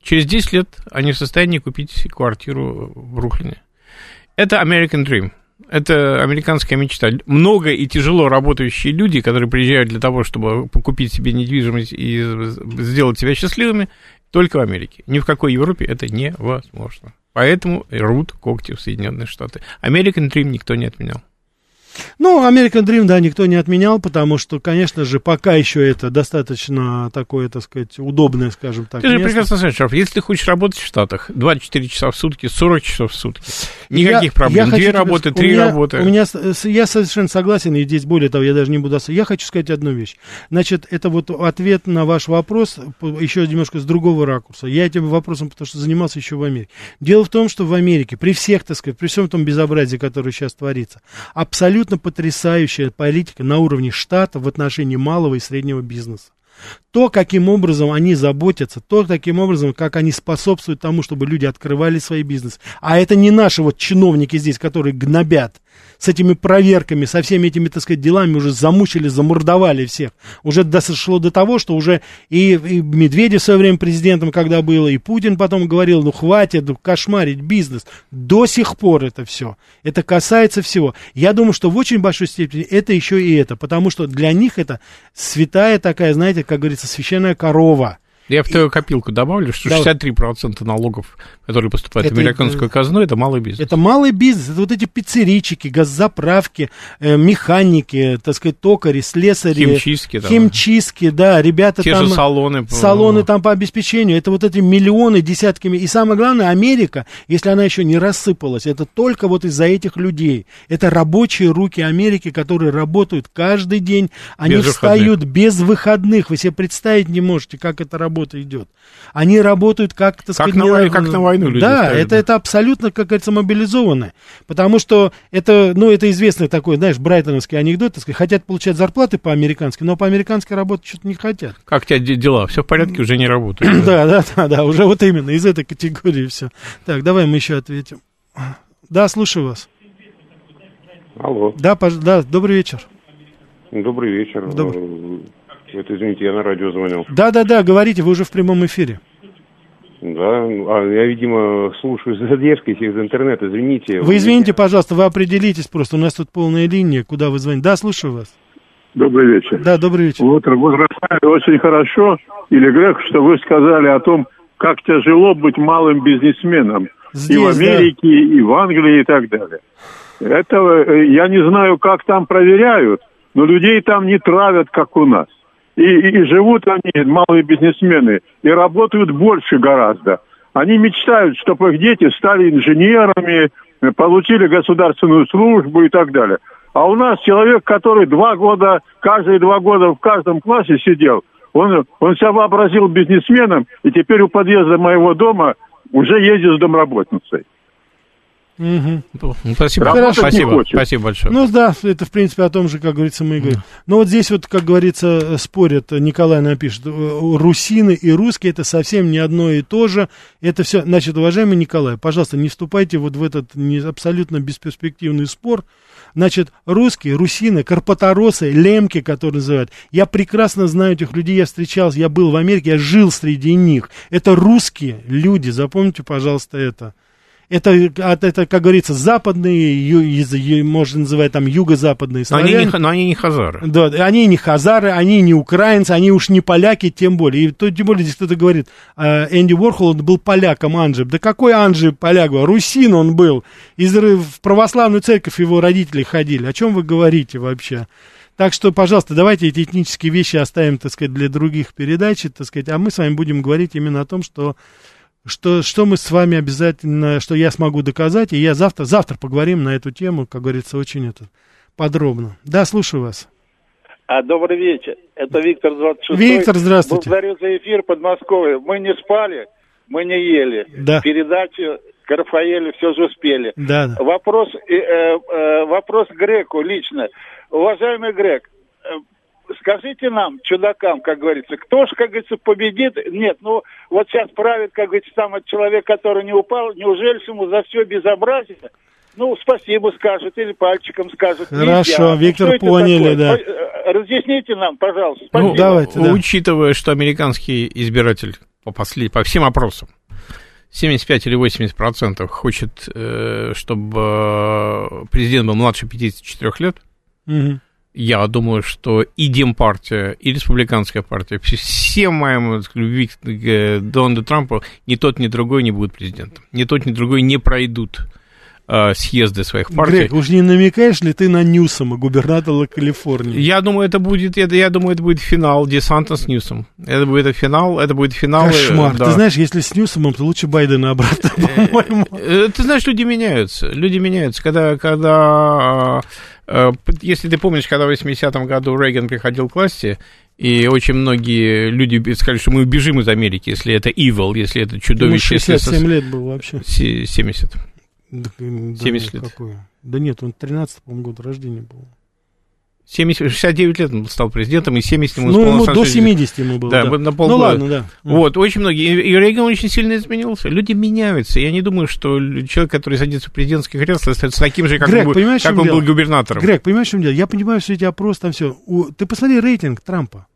Через 10 лет они в состоянии купить квартиру в Бруклине. Это American Dream. Это американская мечта. Много и тяжело работающие люди, которые приезжают для того, чтобы купить себе недвижимость и сделать себя счастливыми, только в Америке. Ни в какой Европе это невозможно. Поэтому рвут когти в Соединенные Штаты. American Dream никто не отменял. Ну, American Dream, да, никто не отменял, потому что, конечно же, пока еще это достаточно такое, так сказать, удобное, скажем так. Ты место. же прекрасно знаешь, Шарф, если ты хочешь работать в Штатах 24 часа в сутки, 40 часов в сутки, никаких я, проблем. Я Две работы, три меня, работы. У меня, я совершенно согласен, и здесь более того, я даже не буду... Я хочу сказать одну вещь. Значит, это вот ответ на ваш вопрос, еще немножко с другого ракурса. Я этим вопросом, потому что занимался еще в Америке. Дело в том, что в Америке, при всех, так сказать, при всем том безобразии, которое сейчас творится, абсолютно абсолютно потрясающая политика на уровне штата в отношении малого и среднего бизнеса. То, каким образом они заботятся, то, каким образом, как они способствуют тому, чтобы люди открывали свои бизнесы. А это не наши вот чиновники здесь, которые гнобят с этими проверками, со всеми этими, так сказать, делами уже замучили, замордовали всех. Уже дошло до того, что уже и, и Медведев в свое время президентом, когда было, и Путин потом говорил, ну хватит кошмарить бизнес. До сих пор это все. Это касается всего. Я думаю, что в очень большой степени это еще и это, потому что для них это святая такая, знаете, как говорится, священная корова. Я в твою копилку добавлю, что 63% налогов, которые поступают это, в американскую казну, это малый бизнес. Это малый бизнес, это вот эти пиццеричики, газзаправки, э, механики, так сказать, токари, слесари. Химчистки. Да. Химчистки, да, ребята Те там... же салоны. Салоны там по обеспечению, это вот эти миллионы, десятками. И самое главное, Америка, если она еще не рассыпалась, это только вот из-за этих людей. Это рабочие руки Америки, которые работают каждый день, они без встают выходных. без выходных. Вы себе представить не можете, как это работает работа идет. Они работают как, так сказать... Как, на, как на войну люди Да, ставят, это, это абсолютно, как говорится, мобилизованное. Потому что это, ну, это известный такой, знаешь, брайтоновский анекдот, так сказать, хотят получать зарплаты по-американски, но по-американски работать что-то не хотят. Как у тебя дела? Все в порядке, уже не работают. Да, да, да, да, уже вот именно из этой категории все. Так, давай мы еще ответим. Да, слушаю вас. Алло. Да, пож... да, добрый вечер. Добрый вечер. Добрый. Это, извините, я на радио звонил. Да-да-да, говорите, вы уже в прямом эфире. Да, а я, видимо, слушаю с задержкой из интернета, извините. Вы извините, пожалуйста, вы определитесь просто, у нас тут полная линия, куда вы звоните. Да, слушаю вас. Добрый вечер. Да, добрый вечер. Вот, возрастает очень хорошо, или Грег, что вы сказали о том, как тяжело быть малым бизнесменом. Здесь, и в Америке, да. и в Англии, и так далее. Это, э, я не знаю, как там проверяют, но людей там не травят, как у нас и, и, живут они, малые бизнесмены, и работают больше гораздо. Они мечтают, чтобы их дети стали инженерами, получили государственную службу и так далее. А у нас человек, который два года, каждые два года в каждом классе сидел, он, он себя вообразил бизнесменом, и теперь у подъезда моего дома уже ездит с домработницей. Угу. Спасибо. Хорошо, спасибо, спасибо большое. Ну да, это в принципе о том же, как говорится, мы и говорим. Но вот здесь вот, как говорится, спорят, Николай напишет, э, русины и русские это совсем не одно и то же. Это все, значит, уважаемый Николай, пожалуйста, не вступайте вот в этот не, абсолютно бесперспективный спор. Значит, русские, русины, карпаторосы, лемки, которые называют. Я прекрасно знаю этих людей, я встречался, я был в Америке, я жил среди них. Это русские люди, запомните, пожалуйста, это. Это, это как говорится, западные, можно называть там юго-западные славяне. Но они, не, но они не хазары. Да, они не хазары, они не украинцы, они уж не поляки, тем более. И то, тем более здесь кто-то говорит, э, Энди Уорхол он был поляком Анджи. Да какой Анджи поляк? Русин он был. Из, в православную церковь его родители ходили. О чем вы говорите вообще? Так что, пожалуйста, давайте эти этнические вещи оставим, так сказать, для других передач, так сказать, а мы с вами будем говорить именно о том, что что, что мы с вами обязательно, что я смогу доказать, и я завтра, завтра поговорим на эту тему, как говорится, очень это, подробно. Да, слушаю вас. А, добрый вечер. Это Виктор 26 Виктор, здравствуйте. Благодарю за эфир Подмосковье. Мы не спали, мы не ели. Да. Передачу к Рафаэлю все же успели. Да, да. Вопрос, э, э, вопрос Греку лично. Уважаемый Грек, э, скажите нам, чудакам, как говорится, кто же, как говорится, победит? Нет, ну вот сейчас правит, как говорится, там от человека, который не упал, неужели ему за все безобразие? Ну, спасибо скажет или пальчиком скажет. Хорошо, Нельзя. Виктор, поняли, да. Э, разъясните нам, пожалуйста. Ну, спасибо. Ну, давайте, да. Учитывая, что американский избиратель по, послед... по всем опросам 75 или 80 процентов хочет, э, чтобы президент был младше 54 лет, Мгм. Я думаю, что и Демпартия, и Республиканская партия, все мои любви к э, Дональду Трампу, ни тот, ни другой не будут президентом. Ни тот, ни другой не пройдут э, съезды своих партий. Грег, уж не намекаешь ли ты на Ньюсома, губернатора Калифорнии? Я думаю, это будет, это, я думаю, это будет финал Десанта с Ньюсом. Это будет финал, это будет финал. э, Кошмар. да. Ты знаешь, если с Ньюсомом, то лучше Байдена обратно, по-моему. Ты знаешь, люди меняются. Люди меняются. Когда, когда э, если ты помнишь, когда в 80-м году Рейган приходил к власти, и очень многие люди сказали, что мы убежим из Америки, если это evil, если это Ему чудовище. если 67 это- лет был вообще. Се- 70. Да, да 70 нет, лет. какое? Да нет, он 13 по-моему, год рождения был. 70, 69 лет он стал президентом, и 70 ему Ну, ему до следующий- 70 ему было, Да, да. на Ну, полгода. ладно, да. Вот, очень многие. И Рейган очень сильно изменился. Люди меняются. Я не думаю, что человек, который садится в президентское кресло, остается таким же, как Грег, он, был- как он был губернатором. Грег, понимаешь, в чем дело? Я понимаю, что эти опросы там все. Ты посмотри рейтинг Трампа.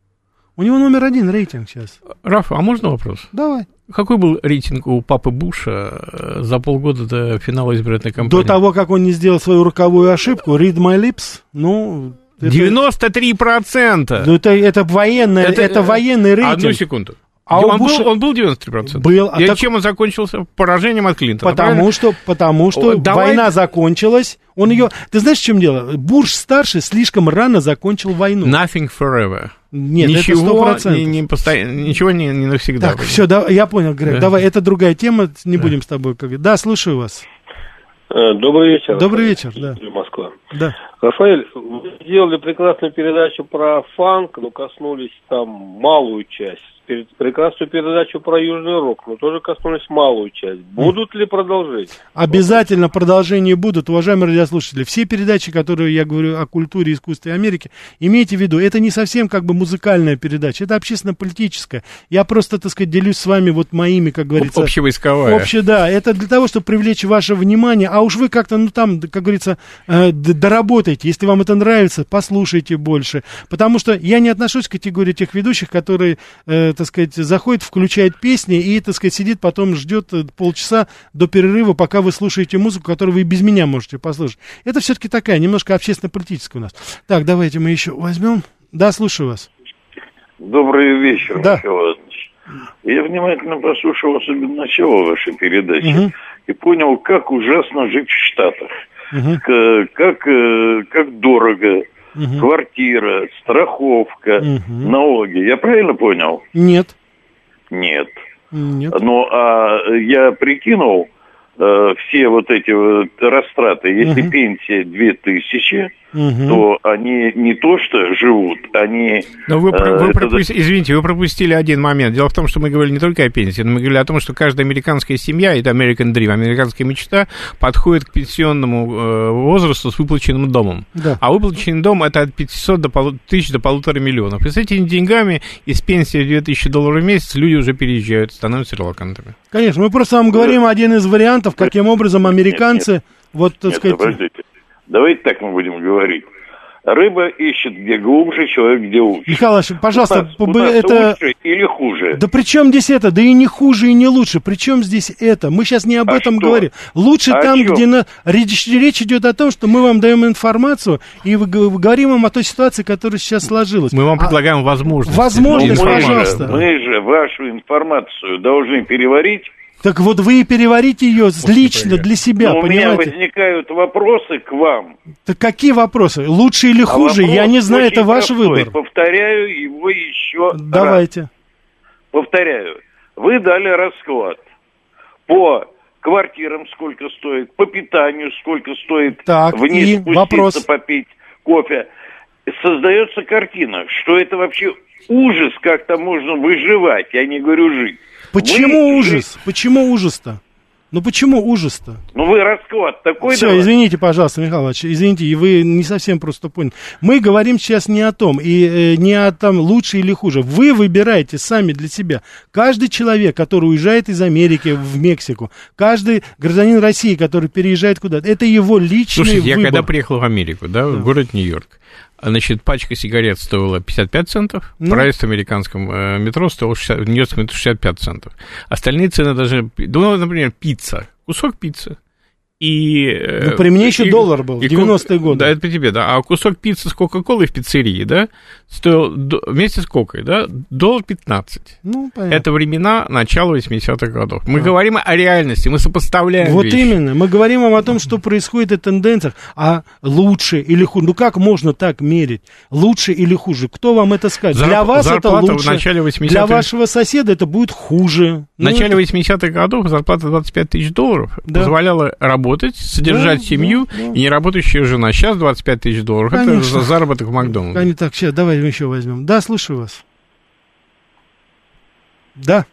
У него номер один рейтинг сейчас. Рафа, а можно вопрос? Давай. Какой был рейтинг у папы Буша э, за полгода до финала избирательной кампании? До того, как он не сделал свою роковую ошибку, read my lips, ну... это- 93%! Ну, это, это, военное, это, Это, э, военный рейтинг. Одну секунду. А у он, Буша- был, он был 93%? Был, а И так- чем он закончился? Поражением от Клинтона. Потому правильно? что, потому что давай- война закончилась. Он ее. Ты знаешь, в чем дело? Буш старший слишком рано закончил войну. Nothing forever. Нет, это ничего, сто процентов. не, не постоянно, ничего не, не навсегда. Так, все, да, я понял, Грег. Да. Давай, это другая тема, не будем с тобой. Как... Да, слушаю вас. Э, Добрый вечер. Добрый вечер, да. Да. Рафаэль, вы сделали прекрасную передачу про фанк, но коснулись там малую часть. Перед- Прекрасную передачу про южный рок, но тоже коснулись малую часть. Будут ли продолжить? Обязательно продолжения будут, уважаемые радиослушатели. Все передачи, которые я говорю о культуре, искусстве Америки, имейте в виду, это не совсем как бы музыкальная передача, это общественно-политическая. Я просто, так сказать, делюсь с вами вот моими, как говорится... Общевойсковая. Обще, да, это для того, чтобы привлечь ваше внимание, а уж вы как-то, ну там, как говорится, э, доработайте. Если вам это нравится, послушайте больше. Потому что я не отношусь к категории тех ведущих, которые, э, так сказать, заходит, включает песни и, так сказать, сидит, потом ждет э, полчаса до перерыва, пока вы слушаете музыку, которую вы и без меня можете послушать. Это все-таки такая, немножко общественно-политическая у нас. Так, давайте мы еще возьмем. Да, слушаю вас. Добрый вечер, Да. Михаил Иванович. Я внимательно послушал особенно начало вашей передачи Мгм. и понял, как ужасно жить в Штатах. К- Как, э, как дорого. Мгм. Квартира, страховка, Мгм. налоги. Я правильно понял? Нет. Нет. Нет. Ну, а я прикинул э, все вот эти вот растраты. Если Мгм. пенсия 2000, Мгм. то они не то что живут, они... Но вы, э, вы это- пропусти- извините, вы пропустили один момент. Дело в том, что мы говорили не только о пенсии, но мы говорили о том, что каждая американская семья, это American Dream, американская мечта, подходит к пенсионному э, возрасту с выплаченным домом. Да. А выплаченный дом это от 500 до полу- тысяч до полутора миллионов. И с этими деньгами из пенсии в 2000 долларов в месяц люди уже переезжают, становятся релакантами. Конечно, мы просто вам говорим один из вариантов, каким образом американцы, вот, так Нет, сказать... подождите. Давайте так мы будем говорить. Рыба ищет где глубже, человек где лучше. Михаил Иванович, пожалуйста, у нас, у нас это... лучше или хуже? Да при чем здесь это? Да и не хуже, и не лучше. При чем здесь это? Мы сейчас не об А этом что? говорим. Лучше А там, чем? где на... речь, речь идет о том, что мы вам даем информацию и вы г- говорим вам о той ситуации, которая сейчас сложилась. Мы вам А- предлагаем возможность. Возможность, Ну, мы пожалуйста. Же, мы же вашу информацию должны переварить. Так вот вы и переварите ее лично для себя, Но у меня понимаете? возникают вопросы к вам. Так какие вопросы? Лучше или А хуже? вопрос Я не знаю, это ваш простой. выбор. Повторяю его еще раз. Давайте. Повторяю. Вы дали расклад по квартирам, сколько стоит, по питанию, сколько стоит Так, вниз и спуститься, вопрос. попить кофе. Создается картина, что это вообще ужас, как там можно выживать, я не говорю жить. Почему Вы ужас? Почему ужас-то? Ну почему ужас-то? Ну вы расклад такой Все, давали? извините, пожалуйста, Михаил Иванович, извините, и вы не совсем просто поняли. Мы говорим сейчас не о том, и э, не о том, лучше или хуже. Вы выбираете сами для себя. Каждый человек, который уезжает из Америки в Мексику, каждый гражданин России, который переезжает куда-то, это его личный Слушайте, я выбор. когда приехал в Америку, да, в город Нью-Йорк, Значит, пачка сигарет стоила 55 центов, ну. проезд в американском э, метро стоил 60, нью 65 центов. Остальные цены даже, ну, например, пицца, кусок пиццы и... Э, ну, при мне еще и, доллар был, 90-е годы. Да, это по тебе, да. А кусок пиццы с Кока-Колой в пиццерии, да, стоил вместе с Кокой, да, доллар 15. Ну, понятно. Это времена начала 80-х годов. Мы а. говорим о реальности, мы сопоставляем Вот вещи. именно. Мы говорим вам о том, что происходит и тенденциях. А лучше или хуже? Ну, как можно так мерить? Лучше или хуже? Кто вам это скажет? Зарп... Для вас это лучше. В начале 80 Для вашего соседа это будет хуже. В начале ну, это... 80-х годов зарплата 25 тысяч долларов да. позволяла работать содержать да, да, да. и неработающая жена. Сейчас 25 тысяч долларов. Конечно. Это заработок в Макдональдсе. Они так, сейчас, давай еще возьмем. Да, слушаю вас. Да.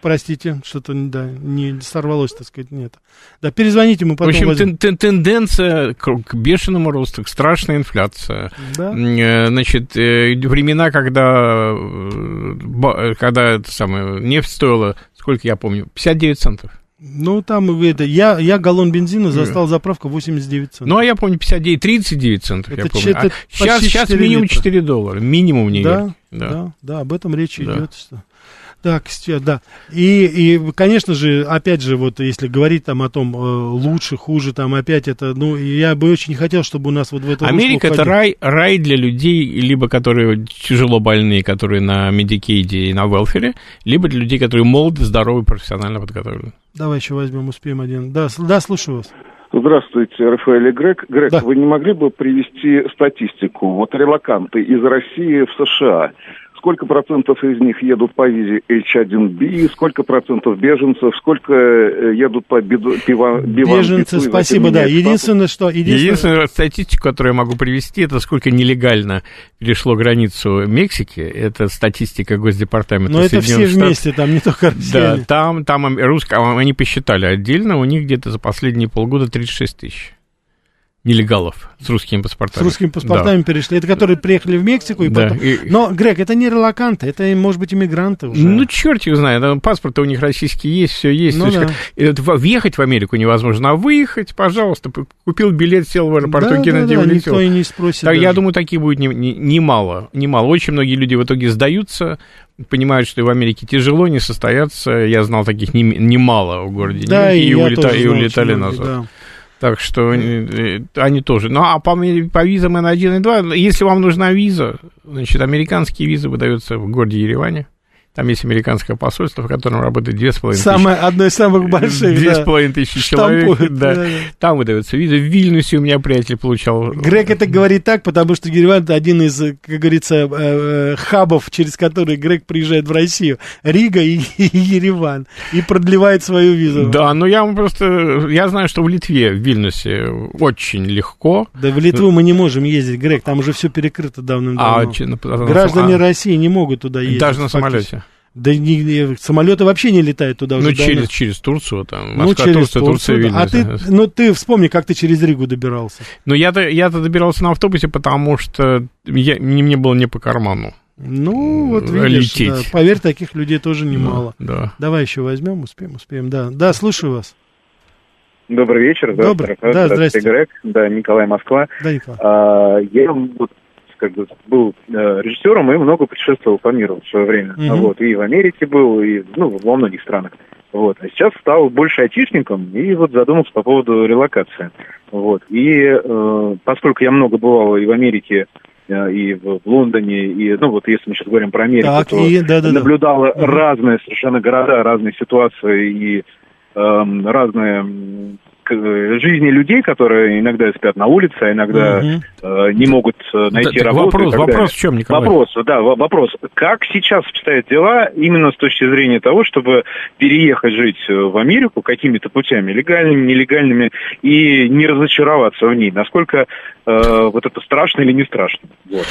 Простите, что-то да, не сорвалось, так сказать, нет. Да, перезвоните, мы потом... В общем, возьмем. тен, тенденция к, к бешеному росту, к страшной инфляции. Да. Э, значит, э, времена, когда, э, когда это самое, нефть стоила, сколько я помню, 59 центов. Ну, там это, я, я галлон бензина застал заправка 89 центов. Ну, а я помню, 59, 39 центов, это я помню. Это а сейчас, сейчас минимум литра. 4 доллара, минимум не да, да, да, да, об этом речь да. идет. Что... Так, да. И, и, конечно же, опять же, вот если говорить там о том, э, лучше, хуже, там опять это, ну, я бы очень хотел, чтобы у нас вот в этом Америка это рай, рай для людей, либо которые тяжело больные, которые на медикейде и на велфере, либо для людей, которые молоды, здоровы, профессионально подготовлены. Давай еще возьмем, успеем один. Да, да слушаю вас. Здравствуйте, Рафаэль и Грег. Грег, да. вы не могли бы привести статистику? Вот релаканты из России в США сколько процентов из них едут по визе H1B, сколько процентов беженцев, сколько э, едут по биду, пива, биван, Беженцы, битвы, спасибо, да. Единственное, что... Единственное... Единственная статистика, которую я могу привести, это сколько нелегально перешло границу Мексики. Это статистика Госдепартамента Но это все вместе, там не только россияне. Да, там, там русские, они посчитали отдельно, у них где-то за последние полгода 36 тысяч нелегалов с русскими паспортами. С русскими паспортами да. перешли. Это которые приехали в Мексику и да. потом... И... Но, Грег, это не релаканты, это, может быть, иммигранты уже. Ну, черт их знает. Паспорты у них российские есть, все есть. Ну, да. есть, въехать в Америку невозможно, а выехать, пожалуйста, купил билет, сел в аэропорту, да, Кеннеди, да, да, никто и не спросит. Так, Я думаю, такие будет немало. Не, не, мало, не. Очень многие люди в итоге сдаются, понимают, что в Америке тяжело, не состояться. Я знал таких немало не в городе да, и, и, улета, и улетали назад. Да. Так что э, они тоже. Ну, а по, по визам N1 и 2, если вам нужна виза, значит, американские визы выдаются в городе Ереване. Там есть американское посольство, в котором работает две с половиной тысячи. Одно из самых больших, Две с половиной тысячи человек. Да. Да, да. Там выдаются визы. В Вильнюсе у меня приятель получал. Грег это говорит так, потому что Ереван это один из, как говорится, э, э, хабов, через которые Грег приезжает в Россию. Рига и, и Ереван. И продлевает свою визу. Да, но я вам просто... Я знаю, что в Литве, в Вильнюсе очень легко. Да в Литву мы не можем ездить, Грег. Там уже все перекрыто давным-давно. А, Граждане а, России не могут туда ездить. Даже на самолете. Да не, не, самолеты вообще не летают туда уже. Ну, через, через Турцию, там, ну, Москва, ну, через Турция, Турция, Турция А ты, ну, ты вспомни, как ты через Ригу добирался. Ну, я-то, я-то добирался на автобусе, потому что я, мне, мне было не по карману. Ну, вот видишь, лететь. Да, поверь, таких людей тоже немало. Да, да. Давай еще возьмем, успеем, успеем, да. Да, слушаю вас. Добрый вечер. Добрый. Да, здравствуйте. Грег. Да, Николай Москва. Да, Николай. А, я вот как бы был э, режиссером и много путешествовал по миру в свое время. Mm-hmm. Вот, и в Америке был, и ну, во многих странах. Вот. А сейчас стал больше айтишником и вот задумался по поводу релокации. Вот. И э, поскольку я много бывал и в Америке, э, и в, Лондоне, и, ну вот если мы сейчас говорим про Америку, так, то и, да, да, наблюдала да. разные совершенно города, разные ситуации и э, разные жизни людей, которые иногда спят на улице, а иногда угу. э, не могут э, найти да, работу. Вопрос, вопрос в чем, Николай? Вопрос, да, вопрос. Как сейчас обстоят дела именно с точки зрения того, чтобы переехать жить в Америку какими-то путями, легальными, нелегальными, и не разочароваться в ней? Насколько э, вот это страшно или не страшно? Вот.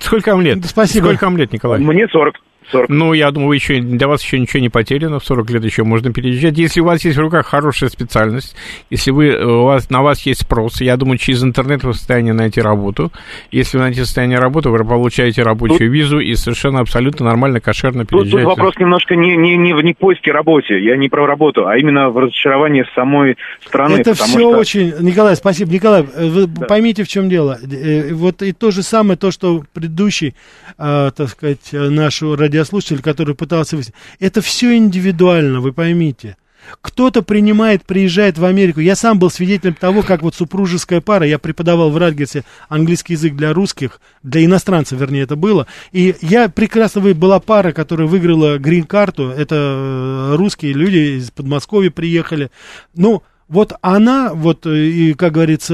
Сколько вам лет? Спасибо. Сколько вам лет, Николай? Мне 40. 40. Ну, я думаю, вы еще, для вас еще ничего не потеряно, в 40 лет еще можно переезжать. Если у вас есть в руках хорошая специальность, если вы, у вас, на вас есть спрос, я думаю, через интернет вы в состоянии найти работу. Если вы найдете состояние работы, вы получаете рабочую тут, визу и совершенно абсолютно нормально, кошерно переезжаете. Тут, тут вопрос немножко не, не, не, не в поиске работе, я не про работу, а именно в разочаровании самой страны. Это все что... очень... Николай, спасибо. Николай, вы да. поймите, в чем дело. Э, вот и то же самое, то, что предыдущий, э, так сказать, наш радиослушатель, который пытался выяснить, это все индивидуально, вы поймите. Кто-то принимает, приезжает в Америку. Я сам был свидетелем того, как вот супружеская пара, я преподавал в Радгерсе английский язык для русских, для иностранцев, вернее, это было. И я прекрасно, была пара, которая выиграла грин-карту, это э, русские люди из Подмосковья приехали. Ну, вот она, вот, э, и, как говорится,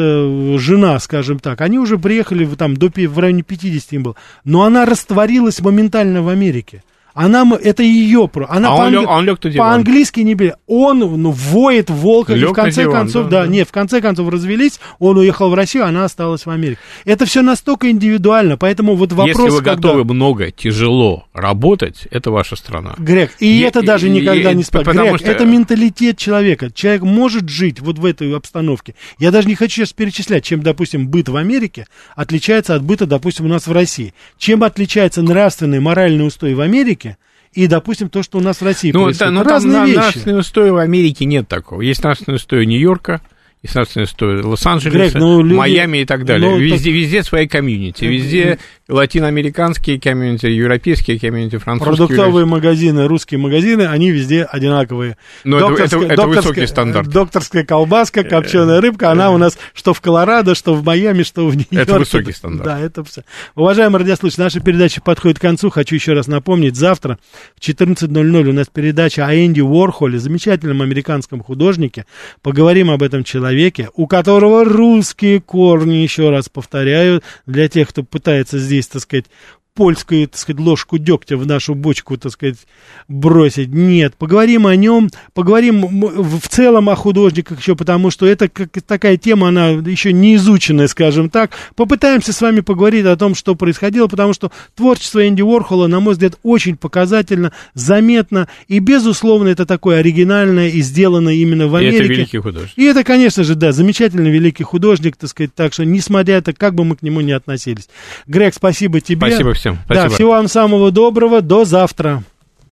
жена, скажем так, они уже приехали там до, в районе 50 им было, но она растворилась моментально в Америке. Она, это ее, она а по, он, лег, он лег по-английски не берет. Он ну, воет волка, лег и в конце диван, концов, да, да, да, нет, в конце концов развелись, он уехал в Россию, она осталась в Америке. Это все настолько индивидуально, поэтому вот вопрос... Если вы когда... готовы много, тяжело работать, это ваша страна. Грег, и, и это даже никогда и, не спать. Грег, что... это менталитет человека. Человек может жить вот в этой обстановке. Я даже не хочу сейчас перечислять, чем, допустим, быт в Америке отличается от быта, допустим, у нас в России. Чем отличается нравственный, моральный устой в Америке, и, допустим, то, что у нас в России ну, происходит. Да, ну, Разные там вещи. нравственной устои в Америке нет такого. Есть нравственная устои Нью-Йорка, и, соответственно, стоит Лос-Анджелес, ну, люди... Майами и так далее. Ну, везде, так... везде свои комьюнити, везде латиноамериканские комьюнити, европейские комьюнити, французские. Продуктовые магазины, русские магазины, они везде одинаковые. Но Докторская, это, это, это высокий стандарт. Докторская колбаска, копченая рыбка, она у нас что в Колорадо, что в Майами, что в Нью-Йорке. Это высокий стандарт. Да, это все. Уважаемые радиослушатели, наша передача подходит к концу. Хочу еще раз напомнить, завтра в 14.00 у нас передача о Энди Уорхоле, замечательном американском художнике. Поговорим об этом человеке, у которого русские корни, еще раз повторяю, для тех, кто пытается здесь, так сказать, польскую, так сказать, ложку дегтя в нашу бочку, так сказать, бросить. Нет, поговорим о нем, поговорим в целом о художниках еще, потому что это как такая тема, она еще не изученная, скажем так. Попытаемся с вами поговорить о том, что происходило, потому что творчество Энди Уорхола, на мой взгляд, очень показательно, заметно, и, безусловно, это такое оригинальное и сделанное именно в Америке. И это великий художник. И это, конечно же, да, замечательный великий художник, так сказать, так что, несмотря это, как бы мы к нему не относились. Грег, спасибо тебе. Спасибо всем. Спасибо. Да, всего вам самого доброго. До завтра.